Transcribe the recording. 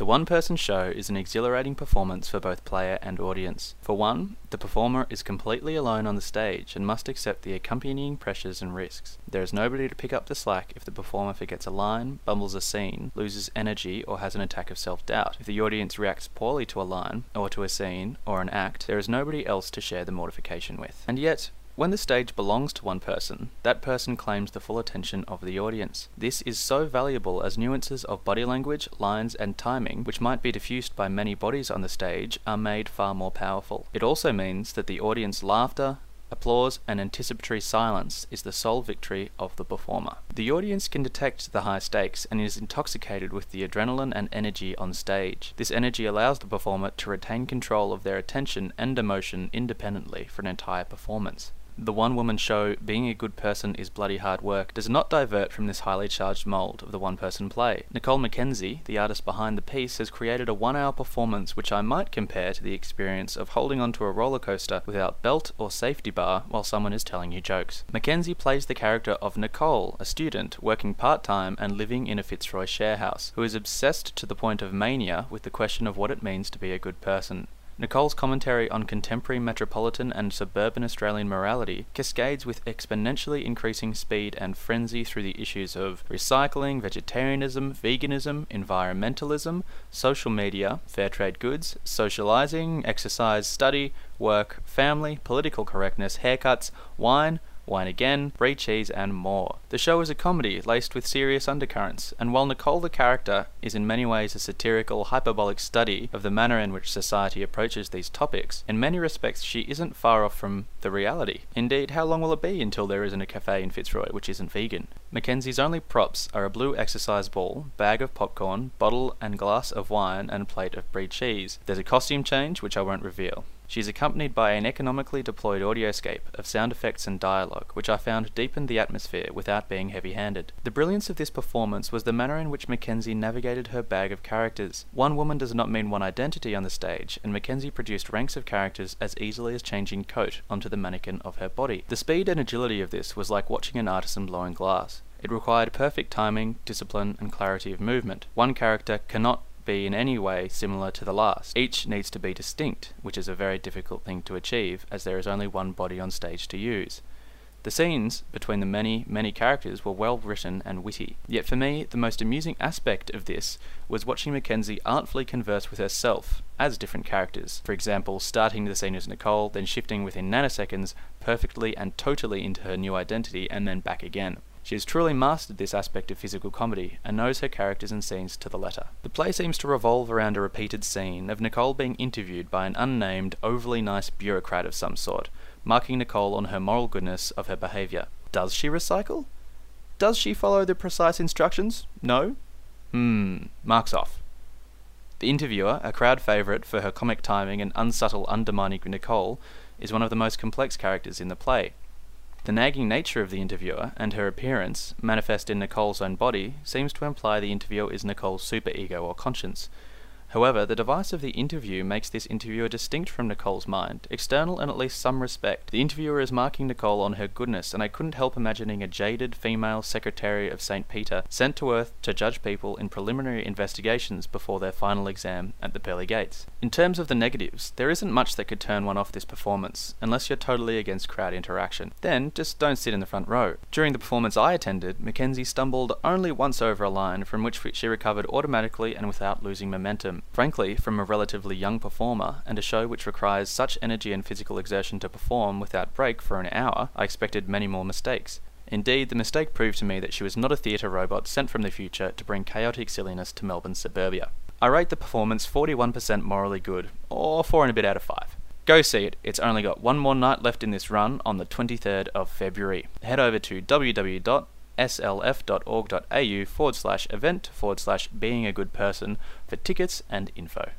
The one person show is an exhilarating performance for both player and audience. For one, the performer is completely alone on the stage and must accept the accompanying pressures and risks. There is nobody to pick up the slack if the performer forgets a line, bumbles a scene, loses energy, or has an attack of self doubt. If the audience reacts poorly to a line, or to a scene, or an act, there is nobody else to share the mortification with. And yet, when the stage belongs to one person, that person claims the full attention of the audience. This is so valuable as nuances of body language, lines, and timing, which might be diffused by many bodies on the stage, are made far more powerful. It also means that the audience laughter, applause, and anticipatory silence is the sole victory of the performer. The audience can detect the high stakes and is intoxicated with the adrenaline and energy on stage. This energy allows the performer to retain control of their attention and emotion independently for an entire performance the one woman show Being a Good Person is Bloody Hard Work does not divert from this highly charged mould of the one person play. Nicole McKenzie, the artist behind the piece, has created a one hour performance which I might compare to the experience of holding onto a roller coaster without belt or safety bar while someone is telling you jokes. McKenzie plays the character of Nicole, a student working part time and living in a Fitzroy share house, who is obsessed to the point of mania with the question of what it means to be a good person. Nicole's commentary on contemporary metropolitan and suburban Australian morality cascades with exponentially increasing speed and frenzy through the issues of recycling, vegetarianism, veganism, environmentalism, social media, fair trade goods, socializing, exercise, study, work, family, political correctness, haircuts, wine, Wine Again, Brie Cheese, and more. The show is a comedy laced with serious undercurrents, and while Nicole the character is in many ways a satirical, hyperbolic study of the manner in which society approaches these topics, in many respects she isn't far off from the reality. Indeed, how long will it be until there isn't a cafe in Fitzroy which isn't vegan? McKenzie's only props are a blue exercise ball, bag of popcorn, bottle and glass of wine, and plate of brie cheese. There's a costume change, which I won't reveal. She is accompanied by an economically deployed audioscape of sound effects and dialogue, which I found deepened the atmosphere without being heavy handed. The brilliance of this performance was the manner in which McKenzie navigated her bag of characters. One woman does not mean one identity on the stage, and McKenzie produced ranks of characters as easily as changing coat onto the mannequin of her body. The speed and agility of this was like watching an artisan blowing glass. It required perfect timing, discipline, and clarity of movement. One character cannot be in any way similar to the last. Each needs to be distinct, which is a very difficult thing to achieve as there is only one body on stage to use. The scenes between the many, many characters were well written and witty. Yet for me, the most amusing aspect of this was watching McKenzie artfully converse with herself as different characters. For example, starting the scene as Nicole, then shifting within nanoseconds perfectly and totally into her new identity, and then back again. She has truly mastered this aspect of physical comedy and knows her characters and scenes to the letter. The play seems to revolve around a repeated scene of Nicole being interviewed by an unnamed, overly nice bureaucrat of some sort, marking Nicole on her moral goodness of her behaviour. Does she recycle? Does she follow the precise instructions? No? Hmm, marks off. The interviewer, a crowd favourite for her comic timing and unsubtle undermining Nicole, is one of the most complex characters in the play. The nagging nature of the interviewer and her appearance, manifest in Nicole's own body, seems to imply the interviewer is Nicole's superego or conscience, However, the device of the interview makes this interviewer distinct from Nicole's mind, external in at least some respect. The interviewer is marking Nicole on her goodness, and I couldn't help imagining a jaded female secretary of St. Peter sent to Earth to judge people in preliminary investigations before their final exam at the pearly gates. In terms of the negatives, there isn't much that could turn one off this performance, unless you're totally against crowd interaction. Then, just don't sit in the front row. During the performance I attended, McKenzie stumbled only once over a line from which she recovered automatically and without losing momentum. Frankly, from a relatively young performer and a show which requires such energy and physical exertion to perform without break for an hour, I expected many more mistakes. Indeed, the mistake proved to me that she was not a theatre robot sent from the future to bring chaotic silliness to Melbourne suburbia. I rate the performance 41% morally good, or 4 and a bit out of 5. Go see it, it's only got one more night left in this run on the 23rd of February. Head over to www slf.org.au forward slash event forward slash being a good person for tickets and info.